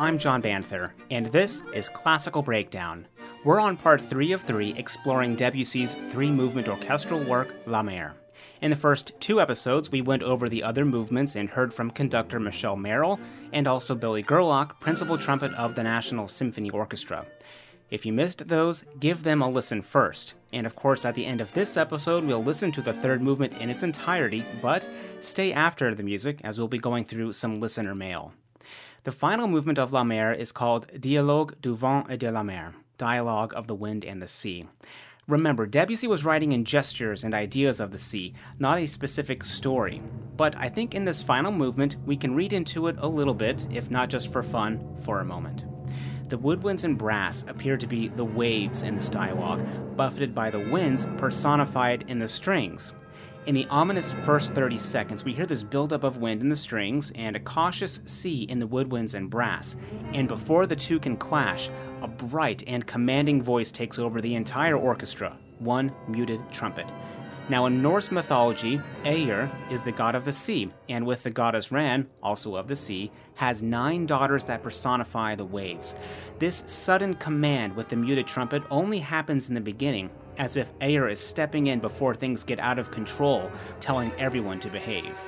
I'm John Banther, and this is Classical Breakdown. We're on part three of three exploring Debussy's three movement orchestral work, La Mer. In the first two episodes, we went over the other movements and heard from conductor Michelle Merrill and also Billy Gerlach, principal trumpet of the National Symphony Orchestra. If you missed those, give them a listen first. And of course, at the end of this episode, we'll listen to the third movement in its entirety, but stay after the music as we'll be going through some listener mail. The final movement of La Mer is called Dialogue du vent et de la mer, Dialogue of the Wind and the Sea. Remember, Debussy was writing in gestures and ideas of the sea, not a specific story. But I think in this final movement, we can read into it a little bit, if not just for fun, for a moment. The woodwinds and brass appear to be the waves in this dialogue, buffeted by the winds personified in the strings. In the ominous first 30 seconds, we hear this buildup of wind in the strings and a cautious sea in the woodwinds and brass. And before the two can clash, a bright and commanding voice takes over the entire orchestra one muted trumpet. Now, in Norse mythology, Aegir is the god of the sea, and with the goddess Ran, also of the sea, has nine daughters that personify the waves. This sudden command with the muted trumpet only happens in the beginning, as if Aegir is stepping in before things get out of control, telling everyone to behave.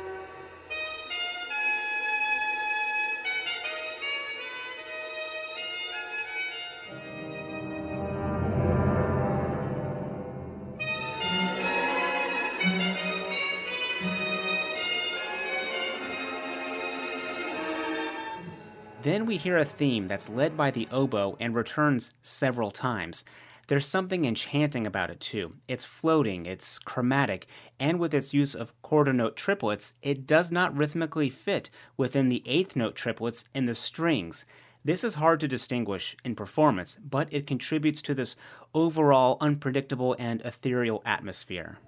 Then we hear a theme that's led by the oboe and returns several times. There's something enchanting about it too. It's floating, it's chromatic, and with its use of quarter note triplets, it does not rhythmically fit within the eighth note triplets in the strings. This is hard to distinguish in performance, but it contributes to this overall unpredictable and ethereal atmosphere.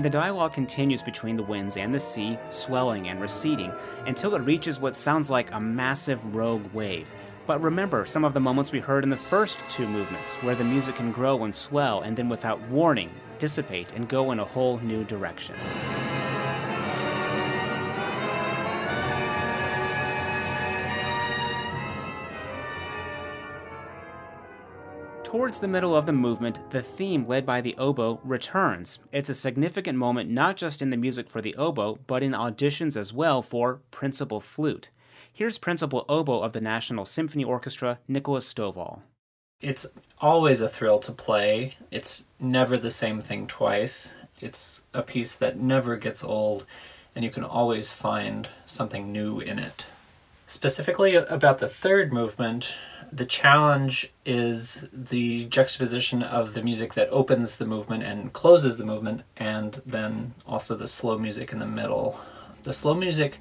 And the dialogue continues between the winds and the sea, swelling and receding, until it reaches what sounds like a massive rogue wave. But remember some of the moments we heard in the first two movements, where the music can grow and swell and then without warning dissipate and go in a whole new direction. Towards the middle of the movement, the theme led by the oboe returns. It's a significant moment not just in the music for the oboe, but in auditions as well for principal flute. Here's principal oboe of the National Symphony Orchestra, Nicholas Stovall. It's always a thrill to play. It's never the same thing twice. It's a piece that never gets old, and you can always find something new in it. Specifically about the third movement, the challenge is the juxtaposition of the music that opens the movement and closes the movement, and then also the slow music in the middle. The slow music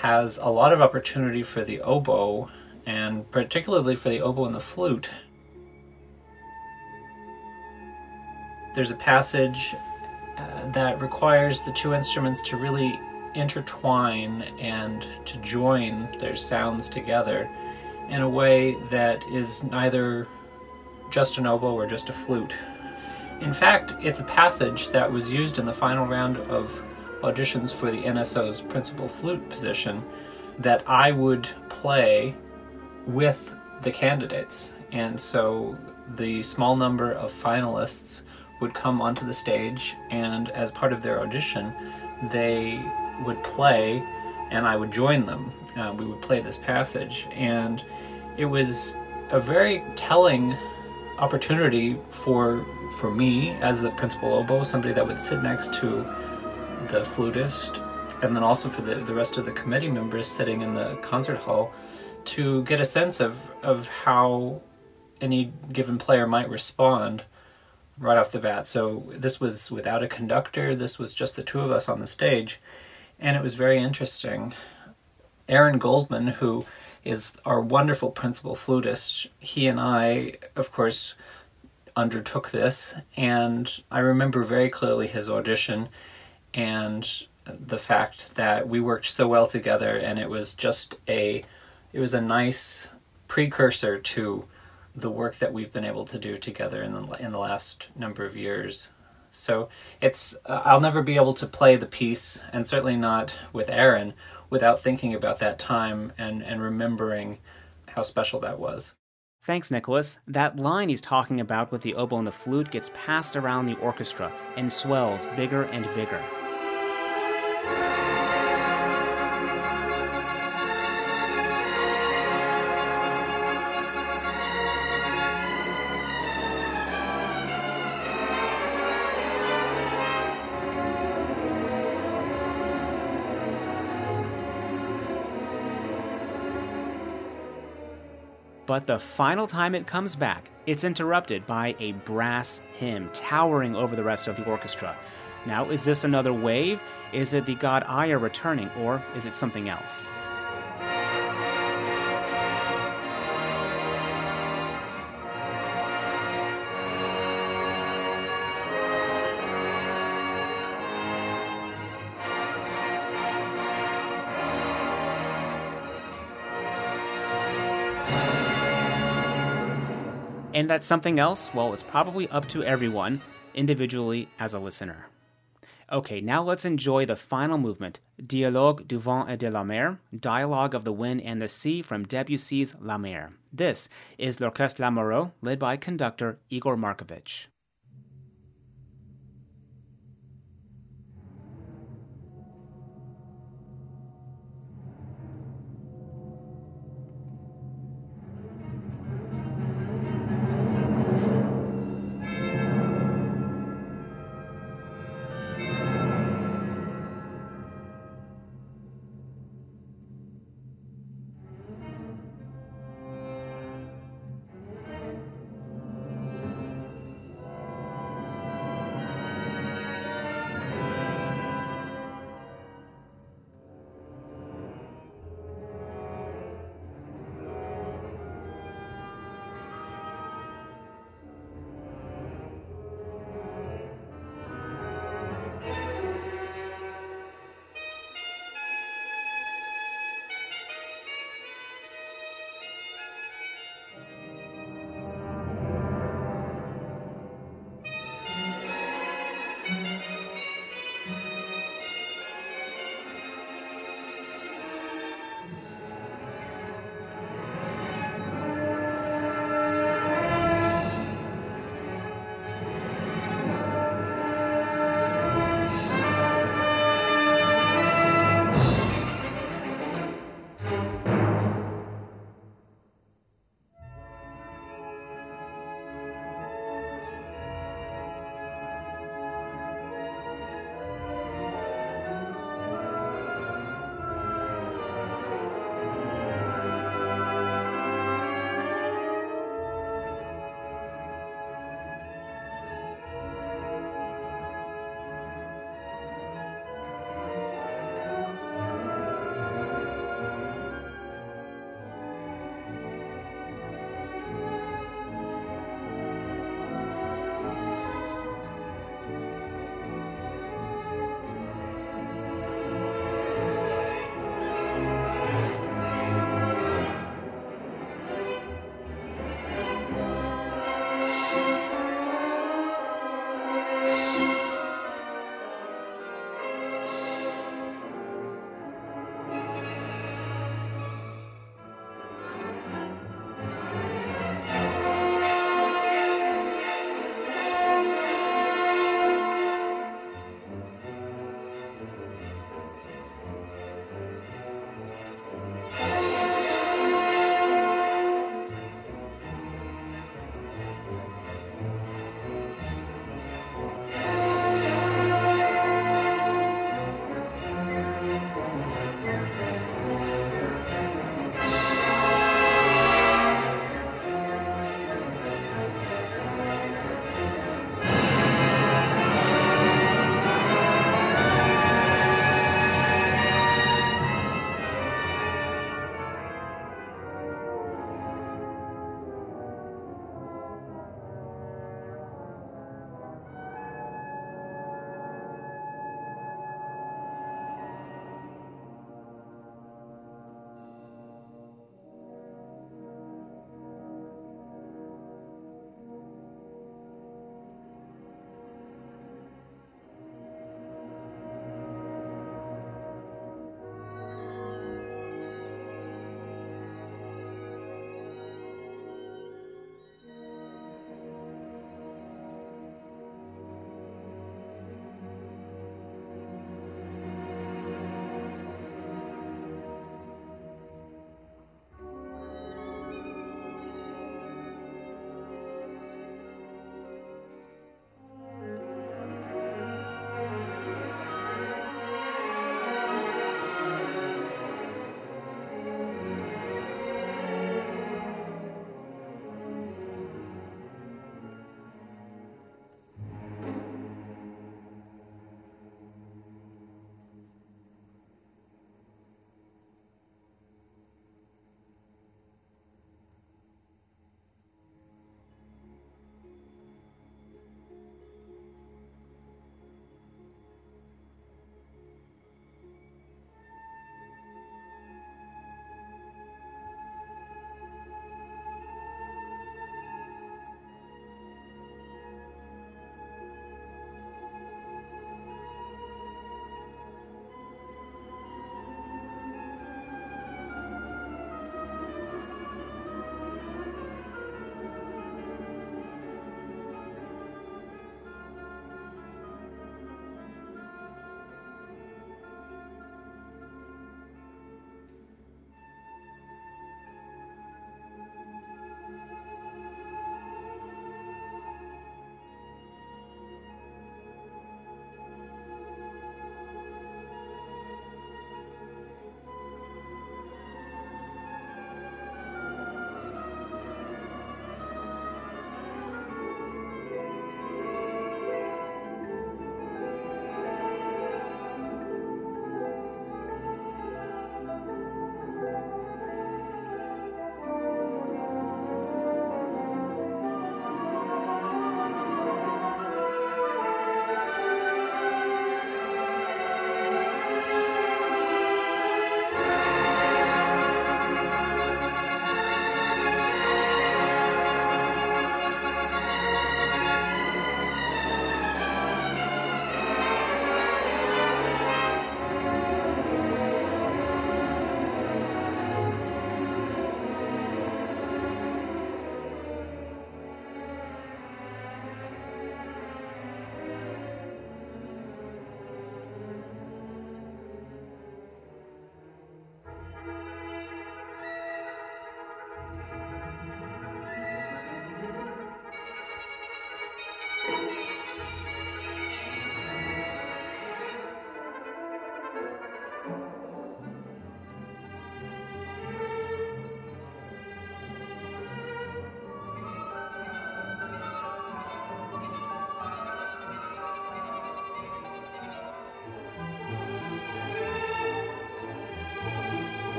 has a lot of opportunity for the oboe, and particularly for the oboe and the flute. There's a passage uh, that requires the two instruments to really intertwine and to join their sounds together in a way that is neither just an oboe or just a flute. In fact, it's a passage that was used in the final round of auditions for the NSO's principal flute position that I would play with the candidates. And so the small number of finalists would come onto the stage, and as part of their audition, they would play, and I would join them. Uh, we would play this passage, and it was a very telling opportunity for for me as the principal oboe, somebody that would sit next to the flutist, and then also for the, the rest of the committee members sitting in the concert hall to get a sense of, of how any given player might respond right off the bat. So this was without a conductor, this was just the two of us on the stage, and it was very interesting. Aaron Goldman, who is our wonderful principal flutist. He and I, of course, undertook this, and I remember very clearly his audition. and the fact that we worked so well together and it was just a it was a nice precursor to the work that we've been able to do together in the in the last number of years. So it's uh, I'll never be able to play the piece, and certainly not with Aaron, without thinking about that time and and remembering how special that was. Thanks, Nicholas. That line he's talking about with the oboe and the flute gets passed around the orchestra and swells bigger and bigger. But the final time it comes back, it's interrupted by a brass hymn towering over the rest of the orchestra. Now, is this another wave? Is it the god Aegir returning, or is it something else? And that's something else? Well, it's probably up to everyone, individually as a listener. Okay, now let's enjoy the final movement, Dialogue du vent et de la mer, Dialogue of the Wind and the Sea from Debussy's La Mer. This is L'Orchestre Lamoureux, led by conductor Igor Markevitch.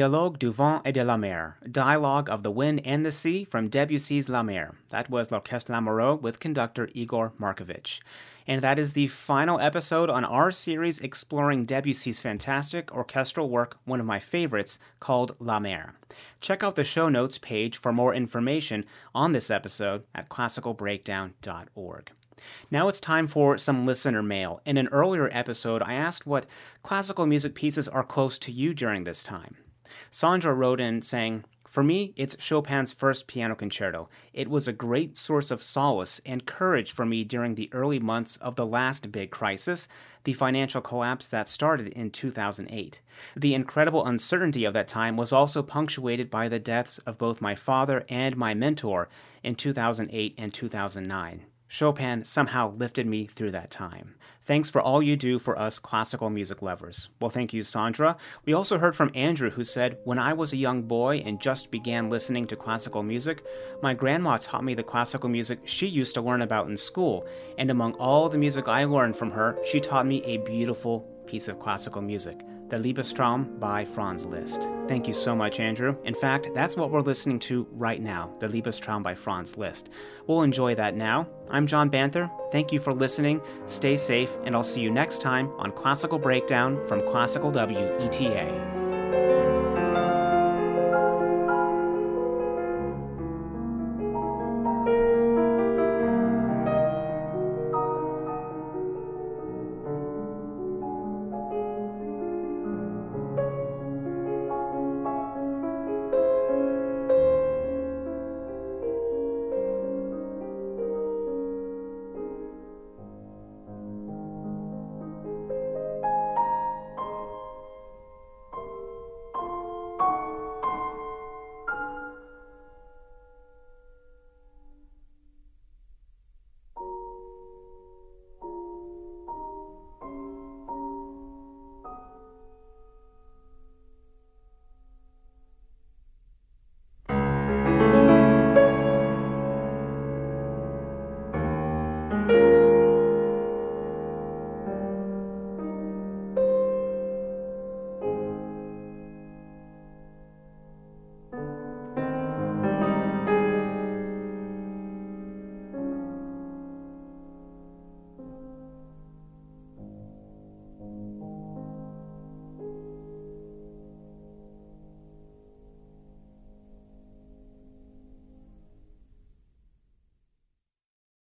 Dialogue du vent et de la mer, Dialogue of the Wind and the Sea from Debussy's La Mer. That was L'Orchestre Lamoureux with conductor Igor Markevitch. And that is the final episode on our series exploring Debussy's fantastic orchestral work, one of my favorites, called La Mer. Check out the show notes page for more information on this episode at classicalbreakdown.org. Now it's time for some listener mail. In an earlier episode, I asked what classical music pieces are close to you during this time. Sandra wrote in saying, for me, it's Chopin's first piano concerto. It was a great source of solace and courage for me during the early months of the last big crisis, the financial collapse that started in 2008. The incredible uncertainty of that time was also punctuated by the deaths of both my father and my mentor in 2008 and 2009. Chopin somehow lifted me through that time. Thanks for all you do for us classical music lovers. Well, thank you, Sandra. We also heard from Andrew, who said, When I was a young boy and just began listening to classical music, my grandma taught me the classical music she used to learn about in school. And among all the music I learned from her, she taught me a beautiful piece of classical music. The Liebestraum by Franz Liszt. Thank you so much, Andrew. In fact, that's what we're listening to right now, The Liebestraum by Franz Liszt. We'll enjoy that now. I'm John Banther. Thank you for listening. Stay safe, and I'll see you next time on Classical Breakdown from Classical WETA.